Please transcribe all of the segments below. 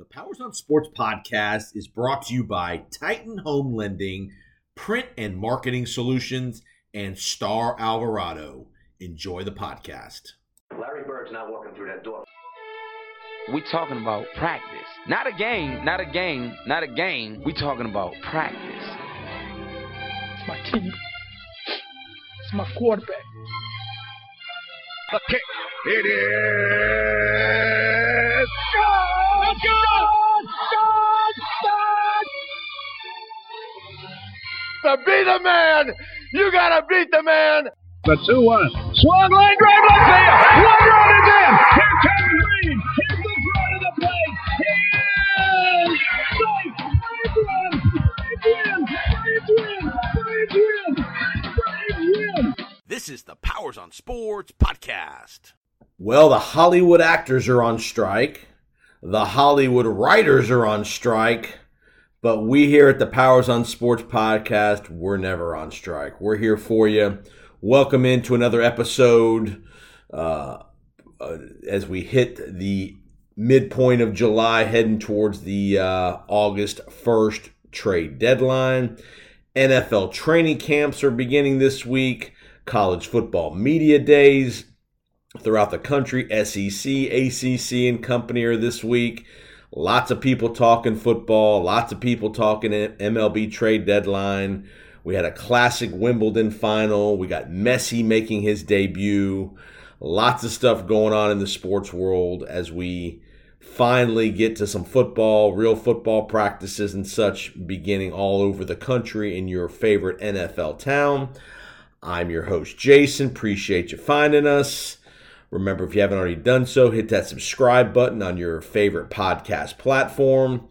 The Powers on Sports podcast is brought to you by Titan Home Lending, Print and Marketing Solutions, and Star Alvarado. Enjoy the podcast. Larry Bird's not walking through that door. We're talking about practice. Not a game, not a game, not a game. We're talking about practice. It's my team. It's my quarterback. The kick. It is. Good! Good! To be the man, you gotta beat the man. The 2 1. Swung line drive left field. One run is in. Here comes Green. Here's the front of the plate. He is. This is the Powers on Sports podcast. Well, the Hollywood actors are on strike. The Hollywood writers are on strike. But we here at the Powers on Sports podcast, we're never on strike. We're here for you. Welcome into another episode uh, uh, as we hit the midpoint of July, heading towards the uh, August 1st trade deadline. NFL training camps are beginning this week, college football media days throughout the country, SEC, ACC, and company are this week. Lots of people talking football, lots of people talking MLB trade deadline. We had a classic Wimbledon final. We got Messi making his debut. Lots of stuff going on in the sports world as we finally get to some football, real football practices and such beginning all over the country in your favorite NFL town. I'm your host, Jason. Appreciate you finding us. Remember, if you haven't already done so, hit that subscribe button on your favorite podcast platform.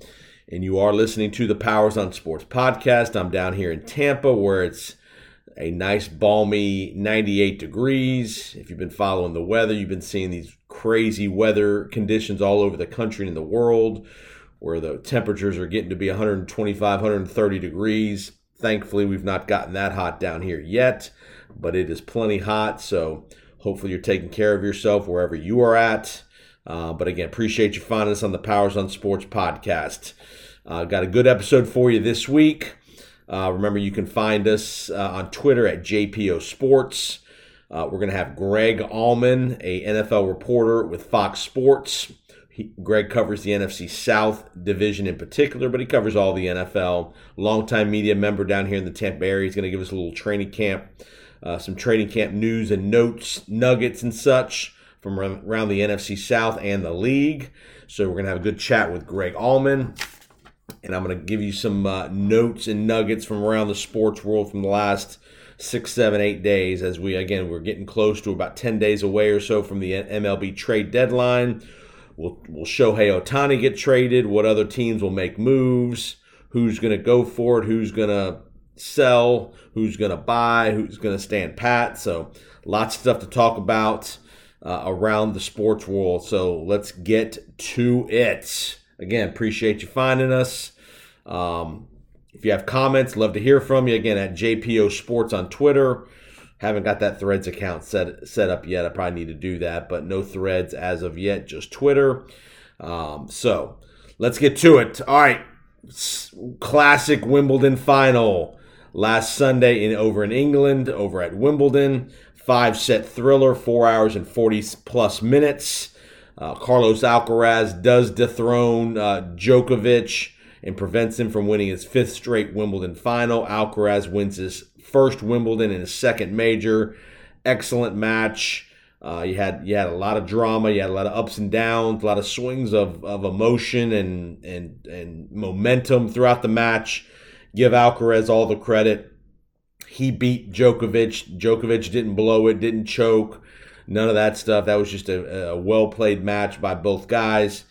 And you are listening to the Powers on Sports podcast. I'm down here in Tampa where it's a nice, balmy 98 degrees. If you've been following the weather, you've been seeing these crazy weather conditions all over the country and the world where the temperatures are getting to be 125, 130 degrees. Thankfully, we've not gotten that hot down here yet, but it is plenty hot. So, Hopefully, you're taking care of yourself wherever you are at. Uh, but again, appreciate you finding us on the Powers on Sports podcast. Uh, got a good episode for you this week. Uh, remember, you can find us uh, on Twitter at JPO Sports. Uh, we're going to have Greg Auman, a NFL reporter with Fox Sports. He, Greg covers the NFC South division in particular, but he covers all the NFL. Longtime media member down here in the Tampa area. He's going to give us a little training camp uh, some training camp news and notes, nuggets, and such from around the NFC South and the league. So we're going to have a good chat with Greg Auman. And I'm going to give you some uh, notes and nuggets from around the sports world from the last six, seven, eight days. As we, again, we're getting close to about 10 days away or so from the MLB trade deadline. We'll, we'll Shohei Ohtani get traded, what other teams will make moves, who's going to go for it, who's going to sell, who's going to buy, who's going to stand pat. So, lots of stuff to talk about uh, around the sports world. So, let's get to it. Again, appreciate you finding us. Um, if you have comments, love to hear from you. Again, at JPO Sports on Twitter. Haven't got that Threads account set set up yet. I probably need to do that, but no Threads as of yet. Just Twitter. Um, so let's get to it. All right, classic Wimbledon final last Sunday in over in England, over at Wimbledon. Five set thriller, four hours and 40 plus minutes. Uh, Carlos Alcaraz does dethrone uh, Djokovic and prevents him from winning his fifth straight Wimbledon final. Alcaraz wins his first Wimbledon and his second major. Excellent match. Uh, you had you had a lot of drama, you had a lot of ups and downs, a lot of swings of, of emotion and and and momentum throughout the match give Alcaraz all the credit. He beat Djokovic. Djokovic didn't blow it, didn't choke, none of that stuff. That was just a, a well played match by both guys.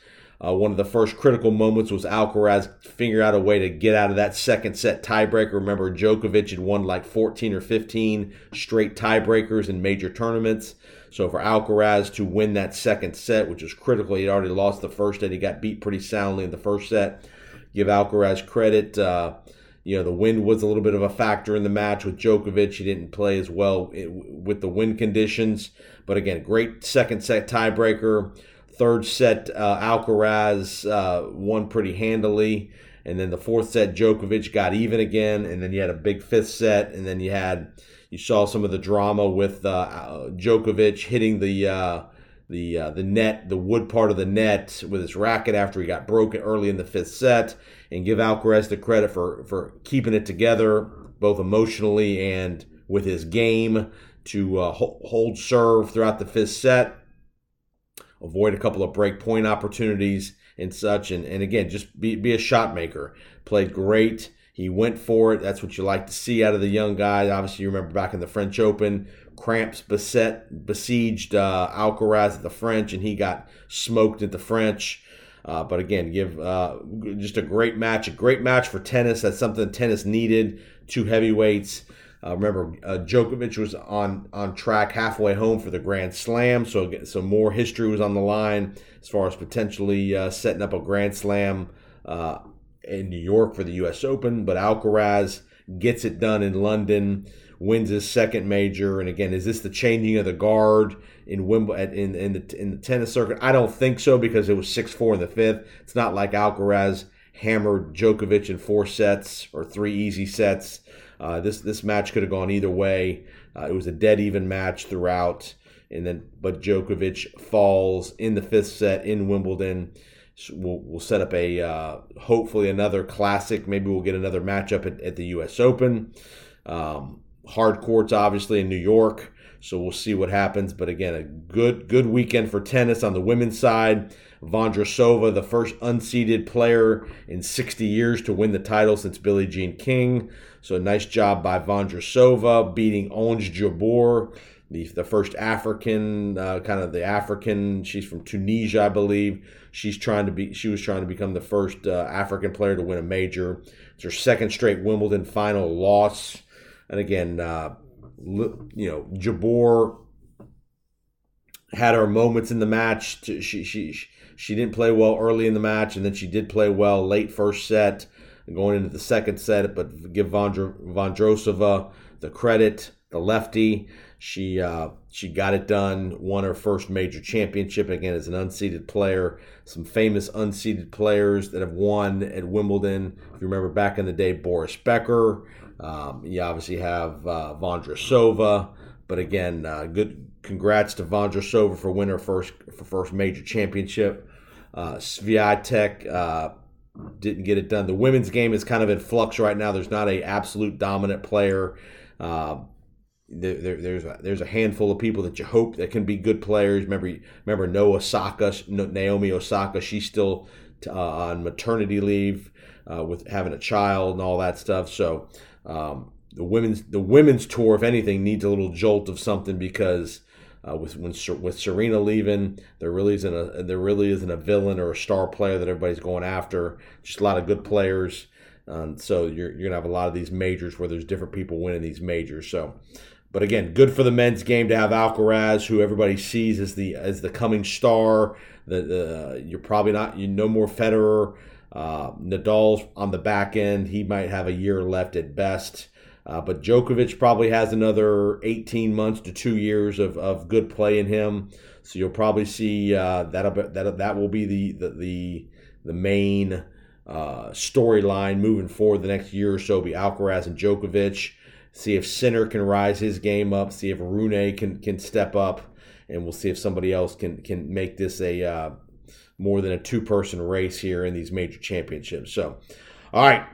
Uh, one of the first critical moments was Alcaraz figure out a way to get out of that second set tiebreaker. Remember, Djokovic had won like 14 or 15 straight tiebreakers in major tournaments. So for Alcaraz to win that second set, which was critical, he'd already lost the first set. He got beat pretty soundly in the first set. Give Alcaraz credit. Uh, you know, the wind was a little bit of a factor in the match with Djokovic. He didn't play as well with the wind conditions. But again, great second set tiebreaker. Third set, uh, Alcaraz uh, won pretty handily. And then the fourth set, Djokovic got even again. And then you had a big fifth set. And then you had, you saw some of the drama with uh, Djokovic hitting the uh, the uh, the net, the wood part of the net with his racket after he got broken early in the fifth set, and give Alcaraz the credit for for keeping it together both emotionally and with his game to uh, hold serve throughout the fifth set, avoid a couple of break point opportunities and such, and and again just be be a shot maker. Played great. He went for it. That's what you like to see out of the young guy. Obviously, you remember back in the French Open, cramps beset besieged uh, Alcaraz at the French, and he got smoked at the French. Uh, but again, give uh, just a great match, a great match for tennis. That's something tennis needed. Two heavyweights. Uh, remember, uh, Djokovic was on on track halfway home for the Grand Slam, so some more history was on the line as far as potentially uh, setting up a Grand Slam uh, in New York for the U.S. Open. But Alcaraz gets it done in London, wins his second major, and again, is this the changing of the guard in Wimbledon in in the in the tennis circuit? I don't think so because it was six four in the fifth. It's not like Alcaraz hammered Djokovic in four sets or three easy sets. Uh, this this match could have gone either way. Uh, it was a dead even match throughout, and then but Djokovic falls in the fifth set in Wimbledon. So we'll, we'll set up a uh, hopefully another classic. Maybe we'll get another matchup at, at the U.S. Open. Um, hard courts, obviously in New York. So we'll see what happens. But again, a good good weekend for tennis on the women's side. Vondrousova, the first unseeded player in 60 years to win the title since Billie Jean King. So a nice job by Vondrousova beating Ons Jabeur, the, the first African, uh, kind of the African. She's from Tunisia, I believe. She's trying to be. She was trying to become the first uh, African player to win a major. It's her second straight Wimbledon final loss. And again, uh, you know, Jabeur had her moments in the match. She she she didn't play well early in the match, and then she did play well late first set, going into the second set. But give Vondr- Vondrousova the credit, the lefty. She uh, she got it done. Won her first major championship again as an unseeded player. Some famous unseeded players that have won at Wimbledon. If you remember back in the day, Boris Becker. Um, you obviously have uh, Vondrousova, but again, uh, good. Congrats to Vondrousova for winning her first for first major championship. Uh, Swiatek uh, didn't get it done. The women's game is kind of in flux right now. There's not a absolute dominant player. Uh, there, there, there's a, there's a handful of people that you hope that can be good players. Remember, remember Noah Osaka, Naomi Osaka. She's still uh, on maternity leave uh, with having a child and all that stuff. So um, the women's the women's tour, if anything, needs a little jolt of something because uh, with when with Serena leaving, there really isn't a there really isn't a villain or a star player that everybody's going after. Just a lot of good players. Um, so you're, you're gonna have a lot of these majors where there's different people winning these majors. So, but again, good for the men's game to have Alcaraz, who everybody sees as the as the coming star. The, the you're probably not you no more Federer. Uh, Nadal's on the back end. He might have a year left at best. Uh, but Djokovic probably has another 18 months to two years of, of good play in him. So you'll probably see uh, that that that will be the the the, the main uh, storyline moving forward the next year or so. Be Alcaraz and Djokovic. See if Sinner can rise his game up. See if Rune can can step up, and we'll see if somebody else can can make this a uh, more than a two person race here in these major championships. So, all right,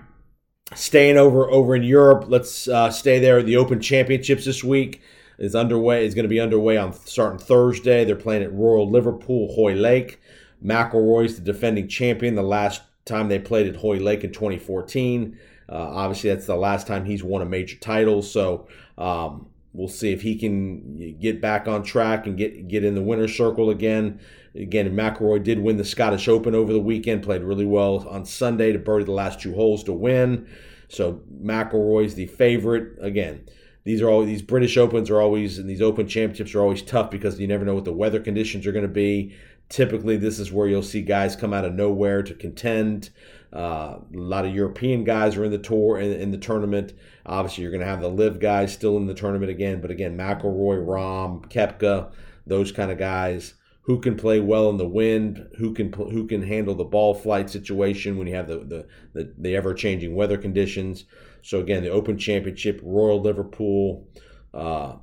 staying over over in Europe, let's uh, stay there. The Open Championships this week is underway. Is going to be underway on starting Thursday. They're playing at Royal Liverpool Hoylake. McIlroy's the defending champion. The last time they played at Hoylake in 2014. Uh, obviously, that's the last time he's won a major title. So um, we'll see if he can get back on track and get get in the winner's circle again. Again, McIlroy did win the Scottish Open over the weekend, played really well on Sunday to birdie the last two holes to win. So McIlroy's the favorite. Again, these are all these British Opens are always and these Open Championships are always tough because you never know what the weather conditions are going to be. Typically, this is where you'll see guys come out of nowhere to contend. Uh, a lot of European guys are in the tour in, in the tournament. Obviously, you're going to have the live guys still in the tournament again. But again, McIlroy, Rahm, Koepka, those kind of guys who can play well in the wind, who can who can handle the ball flight situation when you have the the, the, the ever changing weather conditions. So again, the Open Championship, Royal Liverpool, uh,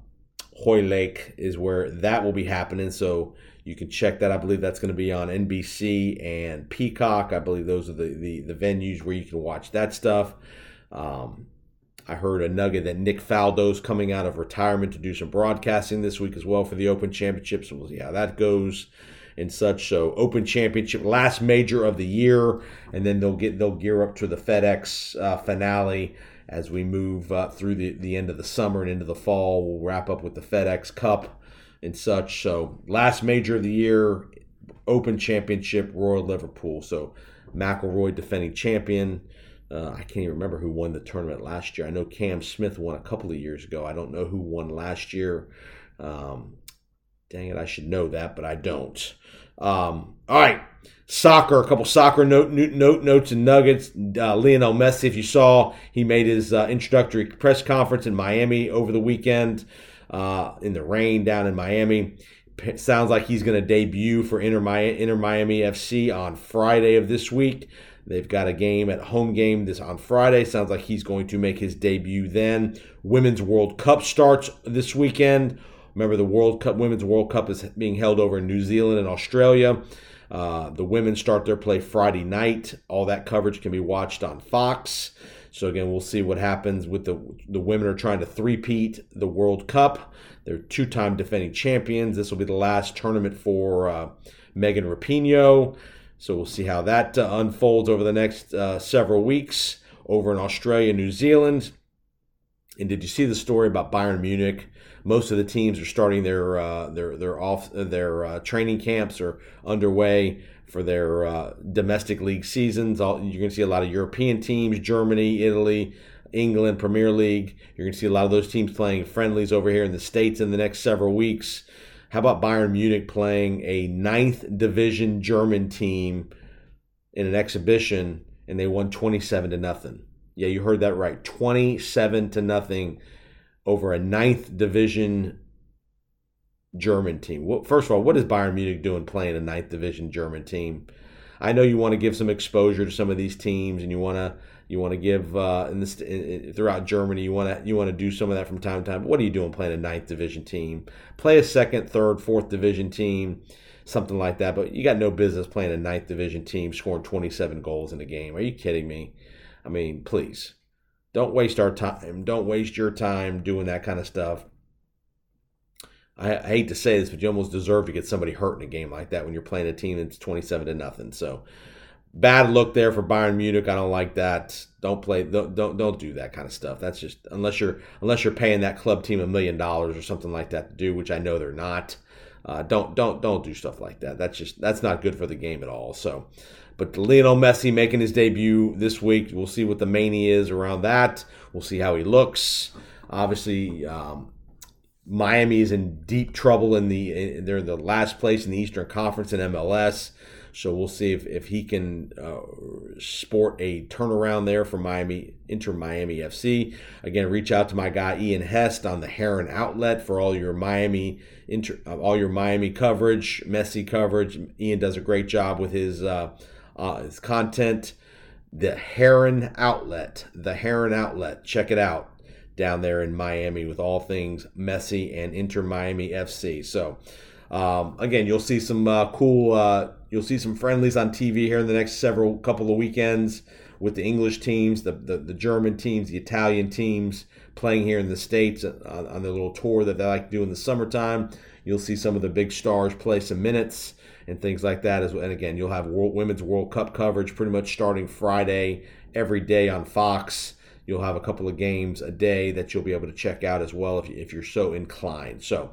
Hoylake is where that will be happening. So you can check that. I believe that's going to be on NBC and Peacock. I believe those are the the, the venues where you can watch that stuff. Um, I heard a nugget that Nick Faldo's coming out of retirement to do some broadcasting this week as well for the Open Championships. We'll see how that goes and such. So Open Championship, last major of the year, and then they'll get they'll gear up to the FedEx uh, finale as we move uh, through the, the end of the summer and into the fall. We'll wrap up with the FedEx Cup and such. So last major of the year, Open Championship, Royal Liverpool. So McIlroy defending champion. Uh, I can't even remember who won the tournament last year. I know Cam Smith won a couple of years ago. I don't know who won last year. Um, dang it, I should know that, but I don't. Um, all right, soccer. A couple soccer note, note notes and nuggets. Uh, Lionel Messi, if you saw, he made his uh, introductory press conference in Miami over the weekend uh, in the rain down in Miami. sounds like he's going to debut for Inter, Inter Miami FC on Friday of this week. They've got a game at home game this on Friday. Sounds like he's going to make his debut then. Women's World Cup starts this weekend. Remember, the World Cup, Women's World Cup is being held over in New Zealand and Australia. Uh, the women start their play Friday night. All that coverage can be watched on Fox. So again, we'll see what happens with the the women are trying to three-peat the World Cup. They're two-time defending champions. This will be the last tournament for uh, Megan Rapinoe. So we'll see how that uh, unfolds over the next uh, several weeks over in Australia, New Zealand. And did you see the story about Bayern Munich? Most of the teams are starting their uh, their their off their uh, training camps are underway for their uh, domestic league seasons. All, you're going to see a lot of European teams, Germany, Italy, England, Premier League. You're going to see a lot of those teams playing friendlies over here in the states in the next several weeks. How about Bayern Munich playing a ninth division German team in an exhibition and they won 27 to nothing? Yeah, you heard that right. 27 to nothing over a ninth division German team. First of all, what is Bayern Munich doing playing a ninth division German team? I know you want to give some exposure to some of these teams, and you want to you want to give uh, in this in, throughout Germany. You want to you want to do some of that from time to time. But what are you doing playing a ninth division team? Play a second, third, fourth division team, something like that. But you got no business playing a ninth division team scoring 27 goals in a game. Are you kidding me? I mean, please don't waste our time. Don't waste your time doing that kind of stuff. I, hate to say this, but you almost deserve to get somebody hurt in a game like that when you're playing a team that's 27 to nothing. So bad look there for Bayern Munich. I don't like that. Don't play. Don't don't, don't do that kind of stuff. That's just unless you're unless you're paying that club team a million dollars or something like that to do, which I know they're not. Uh, don't don't don't do stuff like that. That's just that's not good for the game at all. So, but Lionel Messi making his debut this week. We'll see what the mania is around that. We'll see how he looks. Obviously, um, Miami is in deep trouble in the they're in the last place in the Eastern Conference in MLS. So we'll see if, if he can uh, sport a turnaround there for Miami, Inter Miami FC. Again, reach out to my guy Ian Hest on the Heron Outlet for all your Miami inter, uh, all your Miami coverage, Messi coverage. Ian does a great job with his uh, uh, his content. The Heron Outlet, the Heron Outlet. Check it out down there in Miami with all things Messi and Inter Miami FC. So. Um, again, you'll see some uh, cool uh, You'll see some friendlies on TV here in the next several couple of weekends with the English teams, the, the, the German teams, the Italian teams playing here in the States on, on their little tour that they like to do in the summertime. You'll see some of the big stars play some minutes and things like that. As well. And again, you'll have World, Women's World Cup coverage pretty much starting Friday every day on Fox. You'll have a couple of games a day that you'll be able to check out as well if, you, if you're so inclined. So,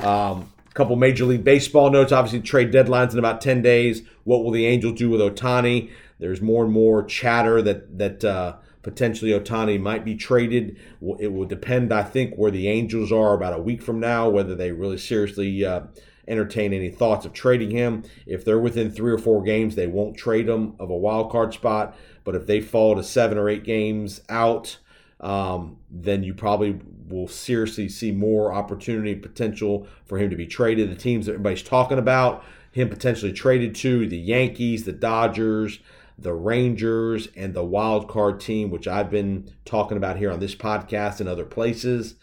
um, couple Major League Baseball notes. Obviously, trade deadlines in about 10 days. What will the Angels do with Ohtani? There's more and more chatter that that uh, potentially Ohtani might be traded. It will depend, I think, where the Angels are about a week from now, whether they really seriously uh, entertain any thoughts of trading him. If they're within three or four games, they won't trade him of a wild card spot. But if they fall to seven or eight games out, um, then you probably will seriously see more opportunity potential for him to be traded. The teams that everybody's talking about him potentially traded to the Yankees, the Dodgers, the Rangers, and the wild card team, which I've been talking about here on this podcast and other places.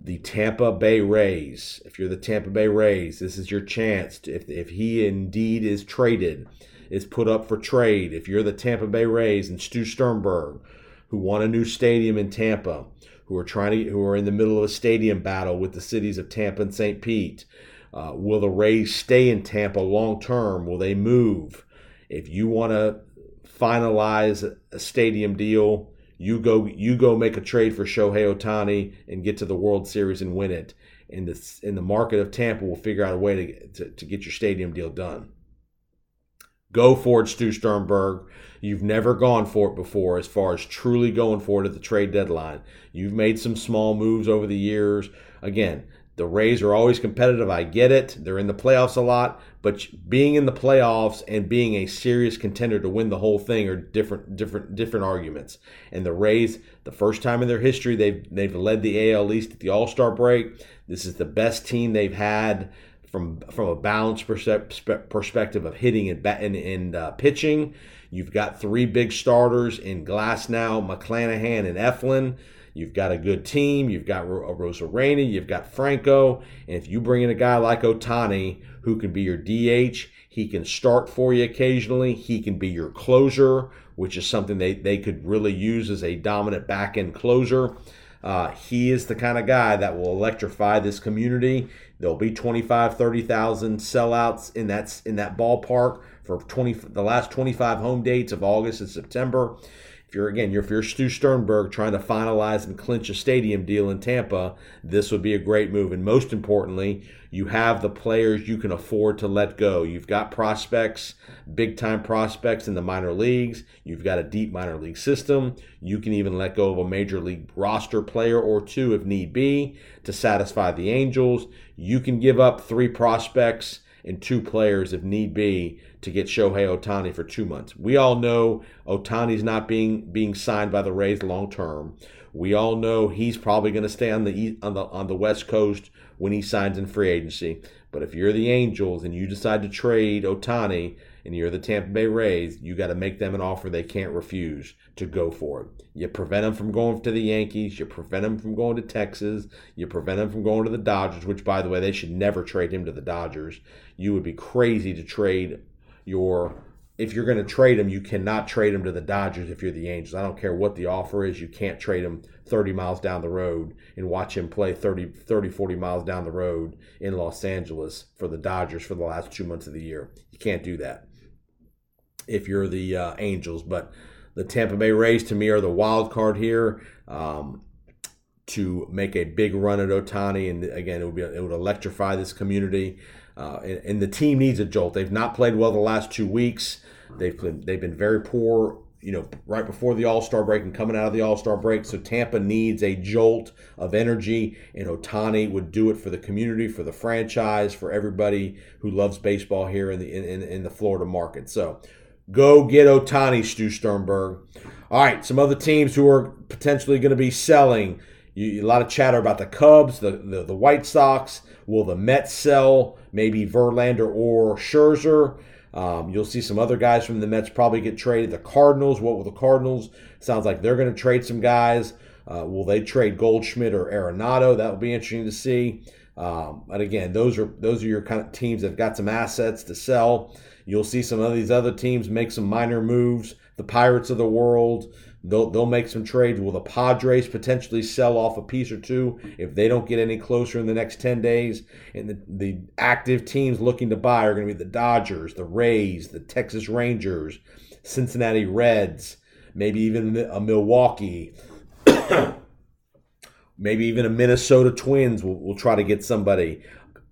The Tampa Bay Rays. If you're the Tampa Bay Rays, this is your chance. To, if, if he indeed is traded, is put up for trade. If you're the Tampa Bay Rays and Stu Sternberg, who want a new stadium in Tampa, who are trying to, who are in the middle of a stadium battle with the cities of Tampa and St. Pete, uh, will the Rays stay in Tampa long term? Will they move? If you want to finalize a stadium deal, you go you go make a trade for Shohei Ohtani and get to the World Series and win it. And the in the market of Tampa will figure out a way to, to, to get your stadium deal done. Go for it, Stu Sternberg. You've never gone for it before as far as truly going for it at the trade deadline. You've made some small moves over the years. Again, the Rays are always competitive. I get it. They're in the playoffs a lot, but being in the playoffs and being a serious contender to win the whole thing are different, different, different arguments. And the Rays, the first time in their history, they've they've led the AL East at the All Star break. This is the best team they've had from from a balanced perspective of hitting and and, and uh, pitching. You've got three big starters in Glasnow, McClanahan, and Eflin. You've got a good team. You've got Arozarena. You've got Franco. And if you bring in a guy like Ohtani, who can be your DH, he can start for you occasionally. He can be your closer, which is something they, they could really use as a dominant back end closer. Uh, he is the kind of guy that will electrify this community. There'll be 25, 30,000 sellouts in that in that ballpark for 20 the last 25 home dates of August and September you're again, if you're Stu Sternberg trying to finalize and clinch a stadium deal in Tampa, this would be a great move. And most importantly, you have the players you can afford to let go. You've got prospects, big time prospects in the minor leagues. You've got a deep minor league system. You can even let go of a major league roster player or two if need be to satisfy the Angels. You can give up three prospects and two players if need be to get Shohei Ohtani for two months. We all know Ohtani's not being being signed by the Rays long term. We all know he's probably going to stay on the on the on the West Coast when he signs in free agency. But if you're the Angels and you decide to trade Ohtani and you're the Tampa Bay Rays, you got to make them an offer they can't refuse to go for it. You prevent them from going to the Yankees. You prevent them from going to Texas. You prevent them from going to the Dodgers, which, by the way, they should never trade him to the Dodgers. You would be crazy to trade your if you're going to trade him, you cannot trade him to the Dodgers if you're the Angels. I don't care what the offer is. You can't trade him 30 miles down the road and watch him play 30, 30 40 miles down the road in Los Angeles for the Dodgers for the last two months of the year. You can't do that if you're the uh, Angels. But the Tampa Bay Rays, to me, are the wild card here. Um, to make a big run at Ohtani. and again, it would be it would electrify this community. Uh, and, and, the team needs a jolt. They've not played well the last two weeks. They've been, they've been very poor, you know, right before the All Star break and coming out of the All Star break. So Tampa needs a jolt of energy, and Ohtani would do it for the community, for the franchise, for everybody who loves baseball here in the in, in the Florida market. So go get Ohtani, Stu Sternberg. All right, some other teams who are potentially going to be selling. You, a lot of chatter about the Cubs, the, the, the White Sox. Will the Mets sell maybe Verlander or Scherzer? Um, you'll see some other guys from the Mets probably get traded. The Cardinals, what will the Cardinals? Sounds like they're going to trade some guys. Uh, will they trade Goldschmidt or Arenado? That will be interesting to see. Um, but again, those are those are your kind of teams that've got some assets to sell. You'll see some of these other teams make some minor moves. The Pirates of the world, They'll, they'll make some trades. Will the Padres potentially sell off a piece or two if they don't get any closer in the next 10 days? And the, the active teams looking to buy are going to be the Dodgers, the Rays, the Texas Rangers, Cincinnati Reds, maybe even a Milwaukee, maybe even a Minnesota Twins will, will try to get somebody.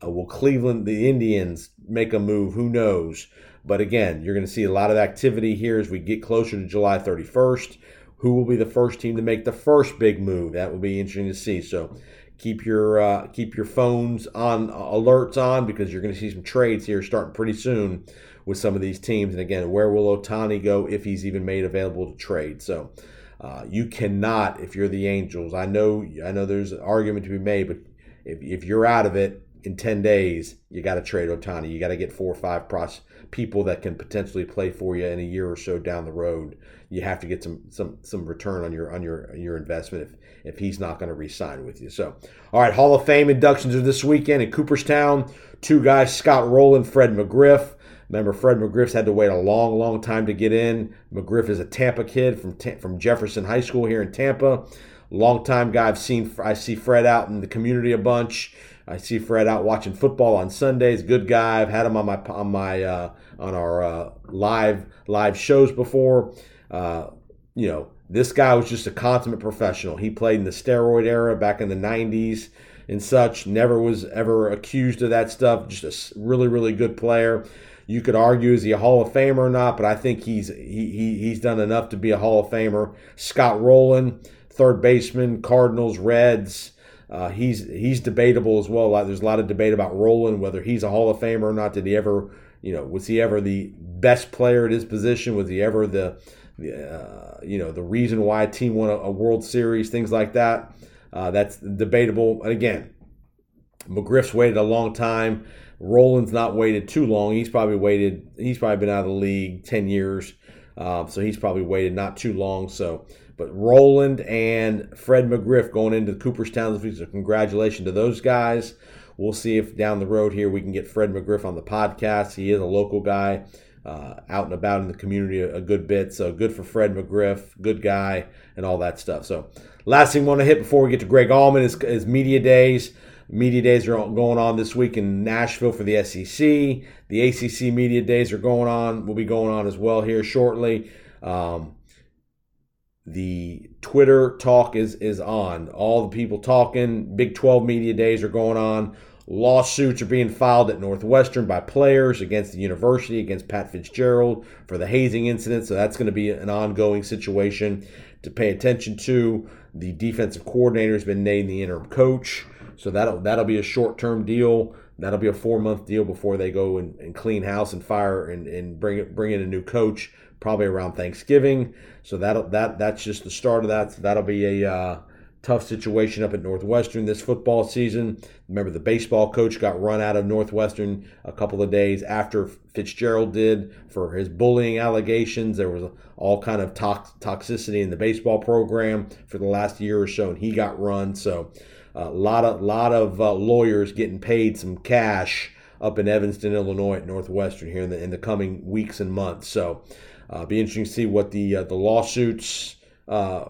Uh, will Cleveland, the Indians, make a move? Who knows? But again, you're going to see a lot of activity here as we get closer to July 31st who will be the first team to make the first big move. That will be interesting to see. So keep your uh, keep your phones on uh, alerts on because you're going to see some trades here starting pretty soon with some of these teams. And again, where will Ohtani go if he's even made available to trade? So Uh, you cannot, if you're the Angels. I know, I know, there's an argument to be made, but if, if you're out of it in 10 days, you got to trade Ohtani. You got to get four or five pros- people that can potentially play for you in a year or so down the road. You have to get some some some return on your on your your investment if if he's not going to re-sign with you. So, all right, Hall of Fame inductions are this weekend in Cooperstown. Two guys, Scott Rolen, Fred McGriff. Remember, Fred McGriff's had to wait a long, long time to get in. McGriff is a Tampa kid from from Jefferson High School here in Tampa. Long time guy. I've seen I see Fred out in the community a bunch. I see Fred out watching football on Sundays. Good guy. I've had him on my on my uh, on our uh, live live shows before. Uh, you know, this guy was just a consummate professional. He played in the steroid era back in the '90s and such. Never was ever accused of that stuff. Just a really really good player. You could argue is he a Hall of Famer or not, but I think he's he, he he's done enough to be a Hall of Famer. Scott Rolen, third baseman, Cardinals, Reds. Uh, he's he's debatable as well. There's a lot of debate about Rolen whether he's a Hall of Famer or not. Did he ever, you know, was he ever the best player at his position? Was he ever the you know, the reason why a team won a, a World Series? Things like that. Uh, that's debatable. And again, McGriff's waited a long time. Rolen's not waited too long. He's probably waited. He's probably been out of the league ten years, uh, so he's probably waited not too long. So but Rolen and Fred McGriff going into Cooperstown. So congratulations to those guys. We'll see if down the road here we can get Fred McGriff on the podcast. He is a local guy, uh, out and about in the community a, good bit. So good for Fred McGriff, good guy, and all that stuff. So last thing I want to hit before we get to Greg Auman is, is media days. Media days are going on this week in Nashville for the SEC. The ACC media days are going on. Will be going on as well here shortly. Um, the Twitter talk is is on. All the people talking. Big 12 media days are going on. Lawsuits are being filed at Northwestern by players against the university, against Pat Fitzgerald for the hazing incident. So that's going to be an ongoing situation to pay attention to. The defensive coordinator has been named the interim coach. So that'll that'll be a short term deal. That'll be a four month deal before they go and, and clean house and fire and, and bring it, bring in a new coach probably around Thanksgiving. So that that that's just the start of that. So that'll be a uh, tough situation up at Northwestern this football season. Remember, the baseball coach got run out of Northwestern a couple of days after Fitzgerald did for his bullying allegations. There was all kind of tox- toxicity in the baseball program for the last year or so, and he got run. So a uh, lot of lot of uh, lawyers getting paid some cash up in Evanston, Illinois, at Northwestern here in the in the coming weeks and months. So uh, be interesting to see what the uh, the lawsuits uh,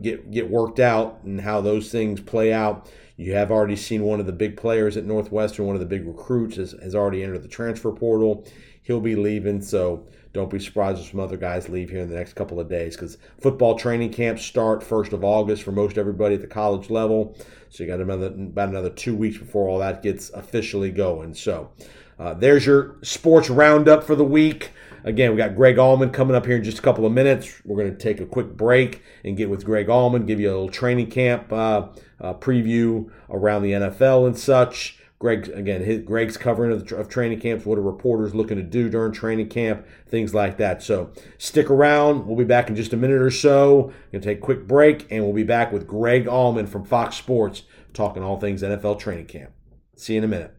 get get worked out and how those things play out. You have already seen one of the big players at Northwestern, one of the big recruits, has, has already entered the transfer portal. He'll be leaving, so don't be surprised if some other guys leave here in the next couple of days because football training camps start first of August for most everybody at the college level. So you got another about another two weeks before all that gets officially going. So uh, there's your sports roundup for the week. Again, we got Greg Auman coming up here in just a couple of minutes. We're going to take a quick break and get with Greg Auman, give you a little training camp uh, uh, preview around the NFL and such. Greg, again, his, Greg's covering of, of, training camps, what a reporter's looking to do during training camp, things like that. So stick around. We'll be back in just a minute or so. Going to take a quick break, and we'll be back with Greg Auman from Fox Sports talking all things NFL training camp. See you in a minute.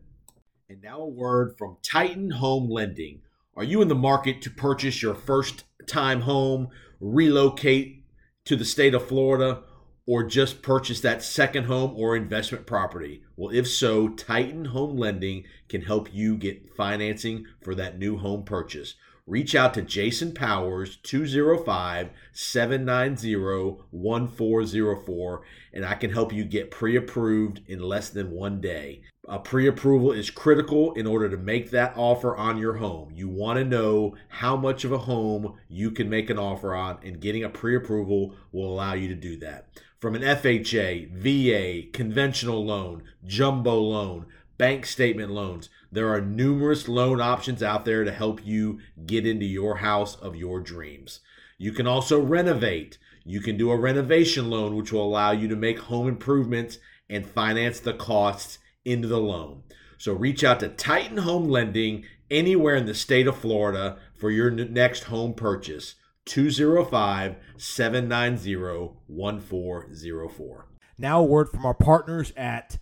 And now a word from Titan Home Lending are you in the market to purchase your first time home, relocate to the state of Florida, or just purchase that second home or investment property? Well, if so, Titan Home Lending can help you get financing for that new home purchase. Reach out to Jason Powers 205 790 1404 and I can help you get pre approved in less than one day. A pre approval is critical in order to make that offer on your home. You want to know how much of a home you can make an offer on, and getting a pre approval will allow you to do that. From an FHA, VA, conventional loan, jumbo loan, bank statement loans, there are numerous loan options out there to help you get into your house of your dreams. You can also renovate. You can do a renovation loan, which will allow you to make home improvements and finance the costs into the loan. So reach out to Titan Home Lending anywhere in the state of Florida for your next home purchase. 205 790 1404. Now, a word from our partners at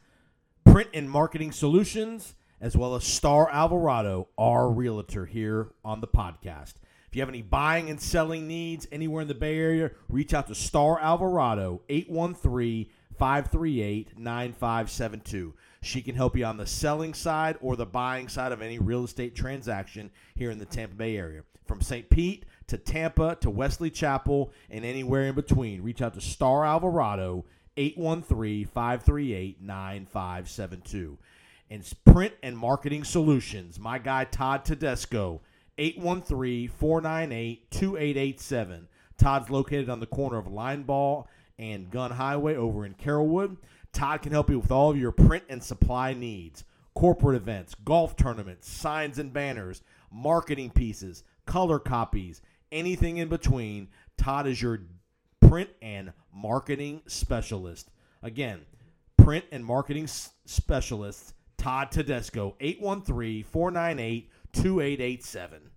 Print and Marketing Solutions, as well as Star Alvarado, our realtor here on the podcast. If you have any buying and selling needs anywhere in the Bay Area, reach out to Star Alvarado, 813 538 9572. She can help you on the selling side or the buying side of any real estate transaction here in the Tampa Bay area. From St. Pete to Tampa to Wesley Chapel and anywhere in between, reach out to Star Alvarado, 813 538 9572. And Print and Marketing Solutions, my guy Todd Tedesco, 813 498 2887. Todd's located on the corner of Linebaugh and Gunn Highway over in Carrollwood. Todd can help you with all of your print and supply needs corporate events, golf tournaments, signs and banners, marketing pieces, color copies, anything in between. Todd is your print and marketing specialist. Again, print and marketing s- specialist, Todd Tedesco, 813 498 2887.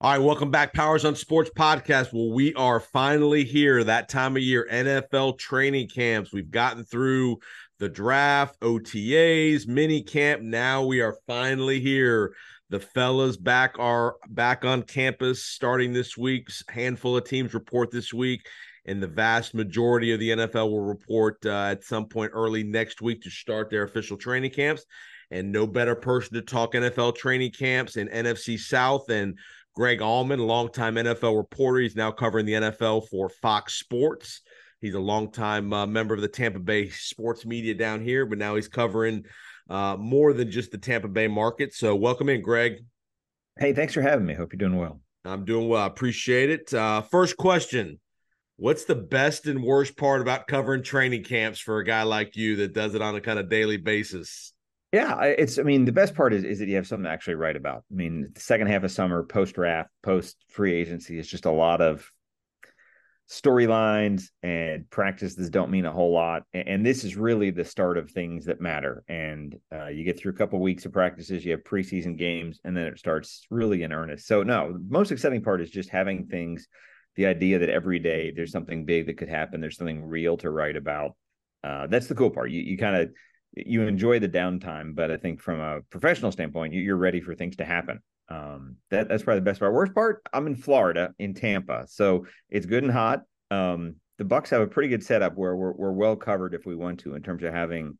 All right, welcome back, Powers on Sports podcast. Well, we are finally here that time of year, NFL training camps. We've gotten through the draft, OTAs, mini camp. Now we are finally here. The fellas back are back on campus starting this week. Handful of teams report this week, and the vast majority of the NFL will report uh, at some point early next week to start their official training camps. And no better person to talk NFL training camps in NFC South and Greg Auman, longtime NFL reporter. He's now covering the NFL for Fox Sports. He's a longtime uh, member of the Tampa Bay sports media down here, but now he's covering uh, more than just the Tampa Bay market. So, welcome in, Greg. Hey, thanks for having me. Hope you're doing well. I'm doing well. I appreciate it. Uh, first question What's the best and worst part about covering training camps for a guy like you that does it on a kind of daily basis? Yeah, it's. I mean, the best part is is that you have something to actually write about. I mean, the second half of summer, post draft, post free agency, is just a lot of storylines and practices don't mean a whole lot. And, this is really the start of things that matter. And uh, you get through a couple weeks of practices, you have preseason games, and then it starts really in earnest. So no, the most exciting part is just having things. The idea that every day there's something big that could happen. There's something real to write about. Uh, that's the cool part. You you kind of you enjoy the downtime, but I think from a professional standpoint, you- you're ready for things to happen. Um, that that's probably the best part. Worst part, I'm in Florida, in Tampa, so it's good and hot. Um, the Bucs have a pretty good setup where we're we're well covered if we want to in terms of having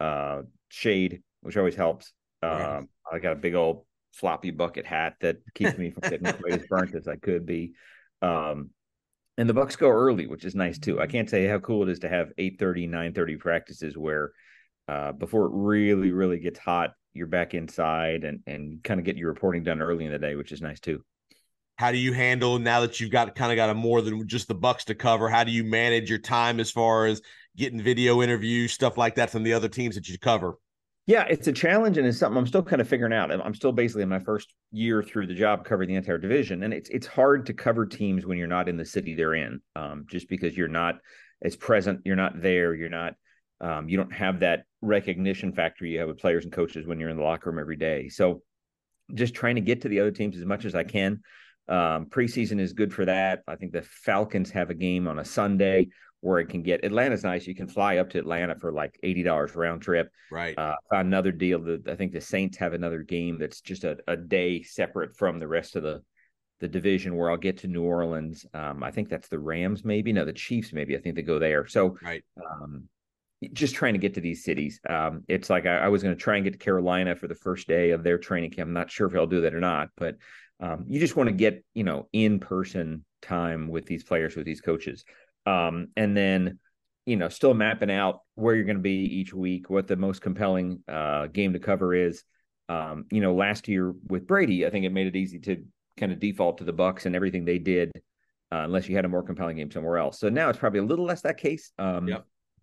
uh shade, which always helps. Right. Um, I got a big old floppy bucket hat that keeps me from getting quite as burnt as I could be. Um, and the Bucs go early, which is nice too. I can't say how cool it is to have 8:30, 9:30 practices where uh, before it really, really gets hot, you're back inside and and kind of get your reporting done early in the day, which is nice too. How do you handle now that you've got kind of got a more than just the Bucs to cover? How do you manage your time as far as getting video interviews, stuff like that from the other teams that you cover? Yeah, it's a challenge and it's something I'm still kind of figuring out. I'm still basically in my first year through the job covering the entire division, and it's it's hard to cover teams when you're not in the city they're in, um, just because you're not as present, you're not there, you're not, um, you don't have that recognition factor you have with players and coaches when you're in the locker room every day. So, just trying to get to the other teams as much as I can. Um, preseason is good for that. I think the Falcons have a game on a Sunday where it can get Atlanta's nice. You can fly up to Atlanta for like eighty dollars round trip. Right. Uh, another deal that I think the Saints have another game that's just a, a day separate from the rest of the the division where I'll get to New Orleans. Um, I think that's the Rams, maybe no, the Chiefs, maybe I think they go there. So Right. um, just trying to get to these cities. Um, it's like I, I was going to try and get to Carolina for the first day of their training camp. I'm not sure if I'll do that or not, but um, you just want to get you know in person time with these players, with these coaches, um, and then you know still mapping out where you're going to be each week, what the most compelling uh, game to cover is. Um, you know, last year with Brady, I think it made it easy to kind of default to the Bucs and everything they did, uh, unless you had a more compelling game somewhere else. So now it's probably a little less that case. Um.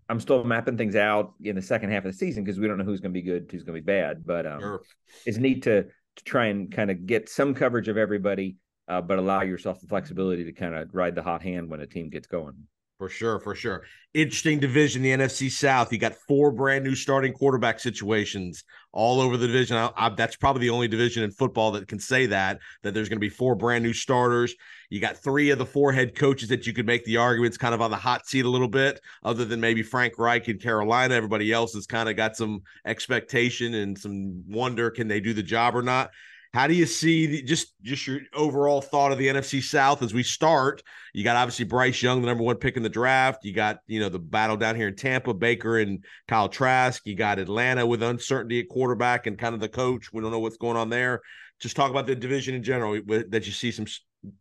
I'm still mapping things out in the second half of the season because we don't know who's going to be good, who's going to be bad. But um, Sure. it's neat to to try and kind of get some coverage of everybody, uh, but allow yourself the flexibility to kind of ride the hot hand when a team gets going. For sure, for sure. Interesting division, the NFC South. You got four brand new starting quarterback situations all over the division. I, I, that's probably the only division in football that can say that that there's going to be four brand new starters. You got three of the four head coaches that you could make the arguments kind of on the hot seat a little bit, other than maybe Frank Reich in Carolina. Everybody else has kind of got some expectation and some wonder can they do the job or not. How do you see the, just just your overall thought of the NFC South as we start? You got obviously Bryce Young, the number one pick in the draft. You got you know the battle down here in Tampa, Baker and Kyle Trask. You got Atlanta with uncertainty at quarterback and kind of the coach. We don't know what's going on there. Just talk about the division in general that you see some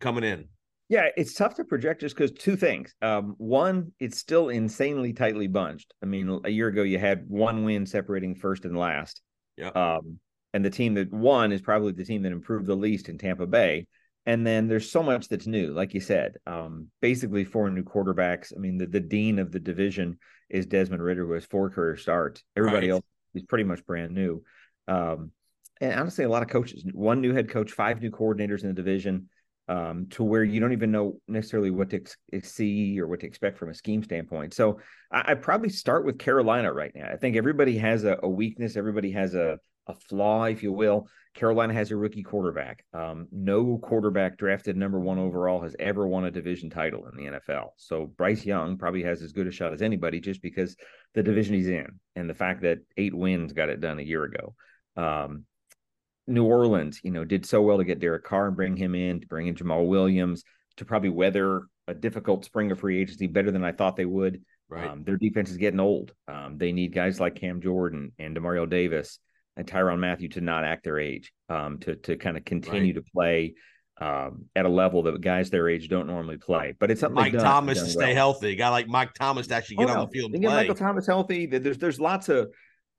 coming in. Yeah, it's tough to project just because two things. Um, one, it's still insanely tightly bunched. I mean, a year ago you had one win separating first and last. Yeah. Um, and the team that won is probably the team that improved the least in Tampa Bay. And then there's so much that's new, like you said. Um, basically, four new quarterbacks. I mean, the, the dean of the division is Desmond Ridder, who has four career starts. Everybody right. else is pretty much brand new. Um, and honestly, a lot of coaches. One new head coach, five new coordinators in the division, um, to where you don't even know necessarily what to ex- see or what to expect from a scheme standpoint. So I, I probably start with Carolina right now. I think everybody has a, a weakness. Everybody has a a flaw, if you will. Carolina has a rookie quarterback. Um, no quarterback drafted number one overall has ever won a division title in the NFL. So Bryce Young probably has as good a shot as anybody just because the division he's in and the fact that eight wins got it done a year ago. Um, New Orleans, you know, did so well to get Derek Carr and bring him in, to bring in Jamaal Williams, to probably weather a difficult spring of free agency better than I thought they would. Right. Um, their defense is getting old. Um, they need guys like Cam Jordan and Demario Davis and Tyrann Mathieu to not act their age, um, to to kind of continue right. to play um, at a level that guys their age don't normally play. But it's something Mike done, Thomas to stay well. healthy. A guy like Mike Thomas to actually get oh, on the field. And get Michael Thomas healthy. There's there's lots of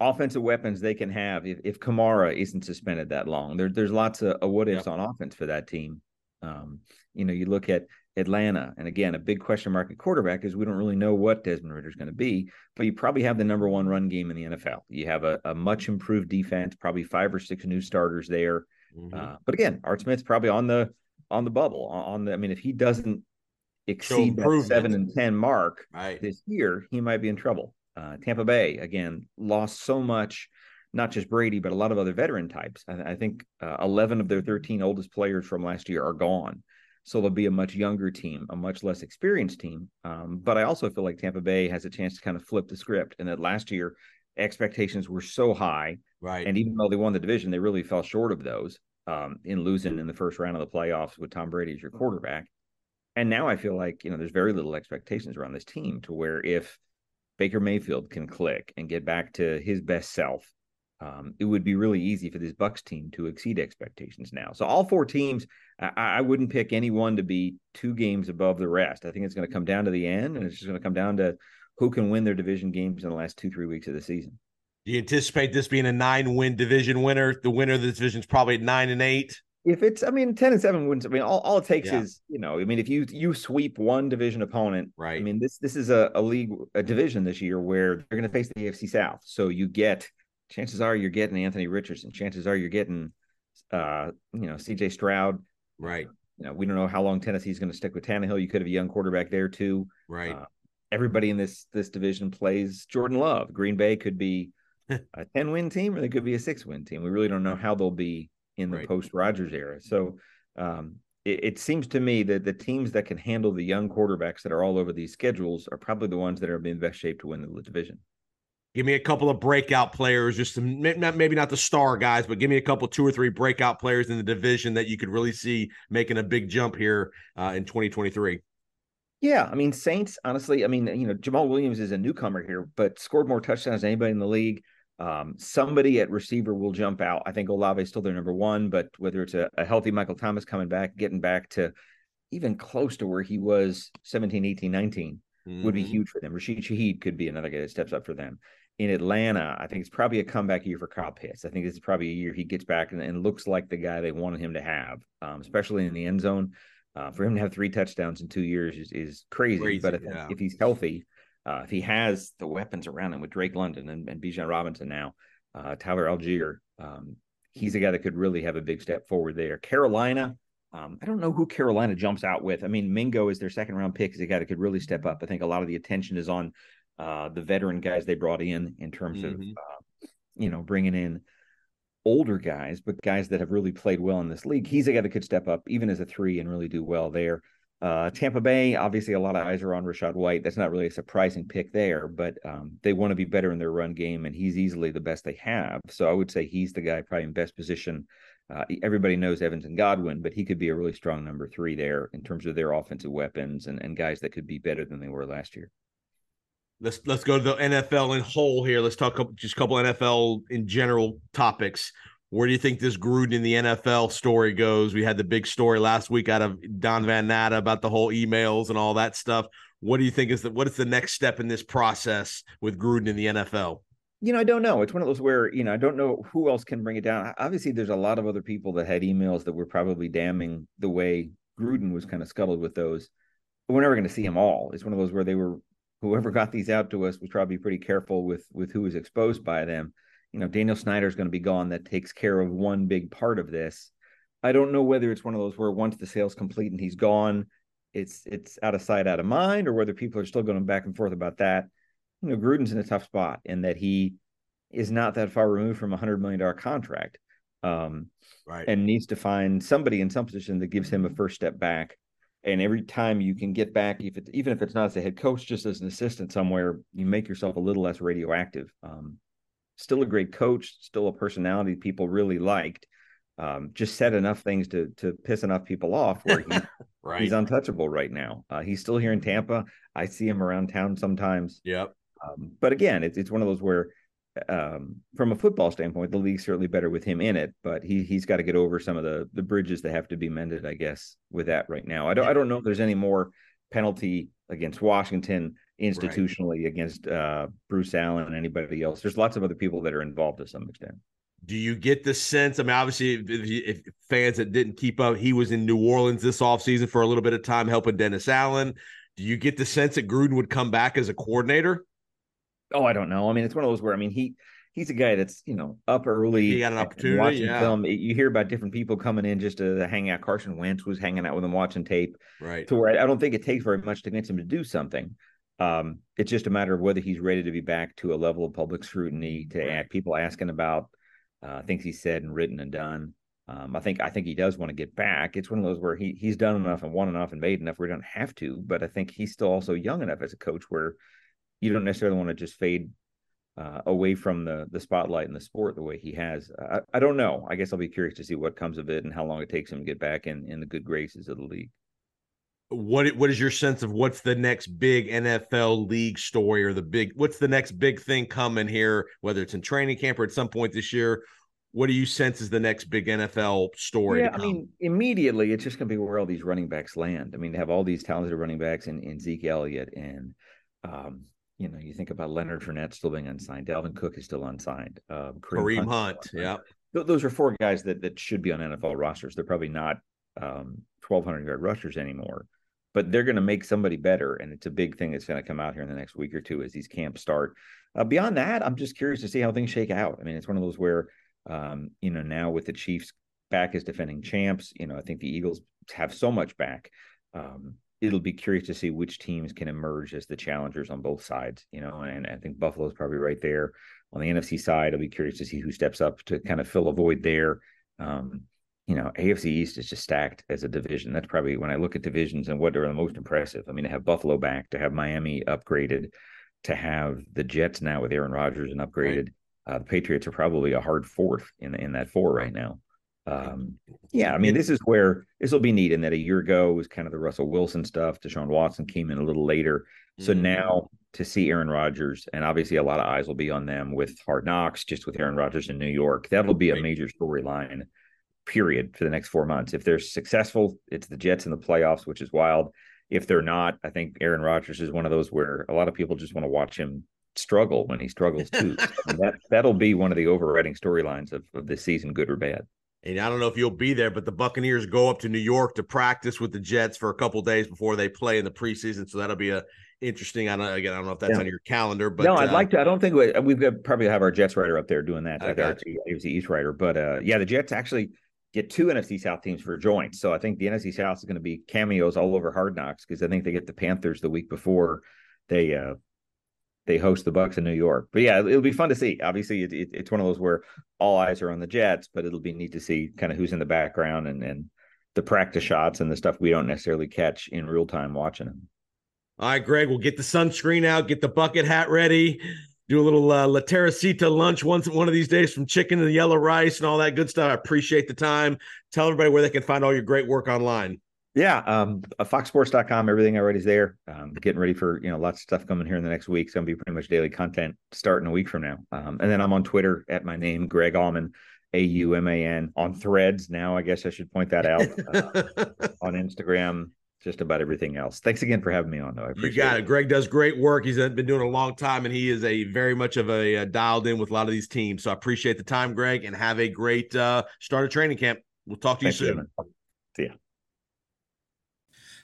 offensive weapons they can have if, if Kamara isn't suspended that long. There, there's lots of, of what ifs yep. on offense for that team. Um, you know, you look at Atlanta, and again, a big question mark at quarterback is we don't really know what Desmond Ridder is going to be, but you probably have the number one run game in the NFL. You have a, a much improved defense, probably five or six new starters there. Mm-hmm. Uh, but again, Art Smith's probably on the on the bubble. On the, I mean, if he doesn't exceed that seven and ten mark right. this year, he might be in trouble. Uh, Tampa Bay again lost so much not just Brady, but a lot of other veteran types. I, I think uh, 11 of their 13 oldest players from last year are gone. So they'll be a much younger team, a much less experienced team. Um, but I also feel like Tampa Bay has a chance to kind of flip the script. And that last year, expectations were so high. Right. And even though they won the division, they really fell short of those um, in losing in the first round of the playoffs with Tom Brady as your quarterback. And now I feel like, you know, there's very little expectations around this team to where if Baker Mayfield can click and get back to his best self, um, it would be really easy for this Bucs team to exceed expectations now. So all four teams, I, I, wouldn't pick any one to be two games above the rest. I think it's going to come down to the end, and it's just going to come down to who can win their division games in the last two three weeks of the season. Do you anticipate this being a nine win division winner? The winner of the division is probably nine and eight. If it's, I mean, ten and seven wins. I mean, all, all it takes yeah. is, you know, I mean, if you you sweep one division opponent, right? I mean, this this is a, a league, a division this year where they're going to face the AFC South, so you get chances are you're getting Anthony Richardson. Chances are you're getting, uh, you know, C.J. Stroud. Right. You know, we don't know how long Tennessee's going to stick with Tannehill. You could have a young quarterback there too. Right. Uh, everybody in this this division plays Jordan Love. Green Bay could be a ten win team, or they could be a six win team. We really don't know how they'll be in the right. post Rodgers era. So. Um, it, it seems to me that the teams that can handle the young quarterbacks that are all over these schedules are probably the ones that are in best shape to win the division. Give me a couple of breakout players, just some, maybe not the star guys, but give me a couple, two or three breakout players in the division that you could really see making a big jump here uh, in 2023. Yeah, I mean Saints. Honestly, I mean you know Jamaal Williams is a newcomer here, but scored more touchdowns than anybody in the league. Um, somebody at receiver will jump out. I think Olave is still their number one, but whether it's a, a, healthy Michael Thomas coming back, getting back to even close to where he was 17, 18, 19 mm-hmm. would be mm-hmm. huge for them. Rashid Shaheed could be another guy that steps up for them in Atlanta, I think it's probably a comeback year for Kyle Pitts. I think this is probably a year he gets back and, and looks like the guy they wanted him to have, um, especially in the end zone. Uh, for him to have three touchdowns in two years is, is crazy. crazy but if, yeah. if, he's healthy, uh, if he has the weapons around him with Drake London and, and Bijan Robinson now, uh, Tyler Allgeier, um, he's a guy that could really have a big step forward there. Carolina, Um, I don't know who Carolina jumps out with. I mean, Mingo is their second round pick is a guy that could really step up. I think a lot of the attention is on uh, the veteran guys they brought in in terms Mm-hmm. of uh, you know bringing in older guys, but guys that have really played well in this league. He's a guy that could step up even as a three and really do well there. Uh, Tampa Bay, obviously, a lot of eyes are on Rachaad White. That's not really a surprising pick there, but um, they want to be better in their run game, and he's easily the best they have. So I would say he's the guy probably in best position. Uh, everybody knows Evans and Godwin, but he could be a really strong number three there in terms of their offensive weapons and, and guys that could be better than they were last year. Let's let's go to the NFL in whole here. Let's talk just a couple NFL in general topics. Where do you think this Gruden in the NFL story goes? We had the big story last week out of Don Van Natta about the whole emails and all that stuff. What do you think is the what is the next step in this process with Gruden in the NFL? You know, I don't know. It's one of those where, you know, I don't know who else can bring it down. Obviously, there's a lot of other people that had emails that were probably damning the way Gruden was kind of scuttled with those. But we're never going to see them all. It's one of those where they were whoever got these out to us was probably pretty careful with with who was exposed by them. You know, Daniel Snyder's going to be gone. That takes care of one big part of this. I don't know whether it's one of those where once the sale's complete and he's gone, it's it's out of sight, out of mind, or whether people are still going back and forth about that. You know, Gruden's in a tough spot in that he is not that far removed from a hundred million dollar contract, um, Right. and needs to find somebody in some position that gives him a first step back. And every time you can get back, if it, even if it's not as a head coach, just as an assistant somewhere, you make yourself a little less radioactive. Um, still a great coach, still a personality people really liked. Um, just said enough things to to piss enough people off where he, right. he's untouchable right now. Uh, he's still here in Tampa. I see him around town sometimes. yep. Um, but again, it's it's one of those where, um, from a football standpoint, the league's certainly better with him in it. But he he's got to get over some of the the bridges that have to be mended, I guess, with that right now. I don't I don't know if there's any more penalty against Washington institutionally against uh, Bruce Allen and anybody else. There's lots of other people that are involved to some extent. Do you get the sense? I mean, obviously, if, if if fans that didn't keep up, he was in New Orleans this offseason for a little bit of time helping Dennis Allen. Do you get the sense that Gruden would come back as a coordinator? Oh, I don't know. I mean, it's one of those where I mean he he's a guy that's you know up early. He got an opportunity, Watching yeah. film, you hear about different people coming in just to hang out. Carson Wentz was hanging out with him watching tape. Right. to where I don't think it takes very much to convince him to do something. Um, it's just a matter of whether he's ready to be back to a level of public scrutiny, to Right. add people asking about uh, things he said and written and done. Um, I think I think he does want to get back. It's one of those where he he's done enough and won enough and made enough where he don't have to. But I think he's still also young enough as a coach where you don't necessarily want to just fade uh, away from the the spotlight and the sport the way he has. I, I don't know. I guess I'll be curious to see what comes of it and how long it takes him to get back in in the good graces of the league. What what is your sense of what's the next big NFL league story or the big what's the next big thing coming here, whether it's in training camp or at some point this year? What do you sense is the next big NFL story? Yeah, to I mean, immediately it's just going to be where all these running backs land. I mean, they have all these talented running backs in, in Zeke Elliott, and um, you know, you think about Leonard Fournette still being unsigned. Dalvin Cook is still unsigned. Um, Kareem Hunt's Hunt, yeah. Th- those are four guys that that should be on NFL rosters. They're probably not um, twelve hundred yard rushers anymore, but they're going to make somebody better, and it's a big thing that's going to come out here in the next week or two as these camps start. Uh, beyond that, I'm just curious to see how things shake out. I mean, it's one of those where um, you know, now with the Chiefs back as defending champs, you know, I think the Eagles have so much back. Um, it'll be curious to see which teams can emerge as the challengers on both sides, you know, and I think Buffalo's probably right there. On the NFC side, I'll be curious to see who steps up to kind of fill a void there. Um, you know, AFC East is just stacked as a division. That's probably when I look at divisions and what are the most impressive. I mean, to have Buffalo back, to have Miami upgraded, to have the Jets now with Aaron Rodgers and upgraded. Uh, the Patriots are probably a hard fourth in in that four right now. Um, yeah, I mean, this is where this will be neat in that a year ago was kind of the Russell Wilson stuff. Deshaun Watson came in a little later. So Mhm. now to see Aaron Rodgers, and obviously a lot of eyes will be on them with Hard Knocks, just with Aaron Rodgers in New York. That'll be a major storyline, period, for the next four months. If they're successful, it's the Jets in the playoffs, which is wild. If they're not, I think Aaron Rodgers is one of those where a lot of people just want to watch him struggle when he struggles too. That that'll be one of the overriding storylines of, of this season, good or bad. And I don't know if you'll be there, but the Buccaneers go up to New York to practice with the Jets for a couple days before they play in the preseason. So that'll be a interesting. I don't again, I don't know if that's Yeah. on your calendar, but no, I'd uh, like to. I don't think we, we've got probably have our Jets writer up there doing that. I got got AFC East writer, but uh, yeah, the Jets actually get two NFC South teams for joints. So I think the NFC South is going to be cameos all over Hard Knocks because I think they get the Panthers the week before they uh they host the Bucs in New York. But yeah, it'll be fun to see. Obviously, it, it, it's one of those where all eyes are on the Jets, but it'll be neat to see kind of who's in the background and and the practice shots and the stuff we don't necessarily catch in real time watching them. All right, Greg, we'll get the sunscreen out, get the bucket hat ready, do a little uh, La Teresita lunch once one of these days from chicken the yellow rice and all that good stuff. I appreciate the time. Tell everybody where they can find all your great work online. Yeah, um, uh, foxsports.com, everything already is there. Um, getting ready for, you know, lots of stuff coming here in the next week. It's going to be pretty much daily content starting a week from now. Um, and then I'm on Twitter at my name, Greg Auman, A U M A N, on threads now. I guess I should point that out uh, on Instagram, just about everything else. Thanks again for having me on, though. I appreciate you got it. it. Greg does great work. He's been doing a long time, and he is a very much of a uh, dialed in with a lot of these teams. So I appreciate the time, Greg, and have a great uh, start of training camp. We'll talk to you Thanks soon. again. See ya.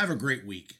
Have a great week.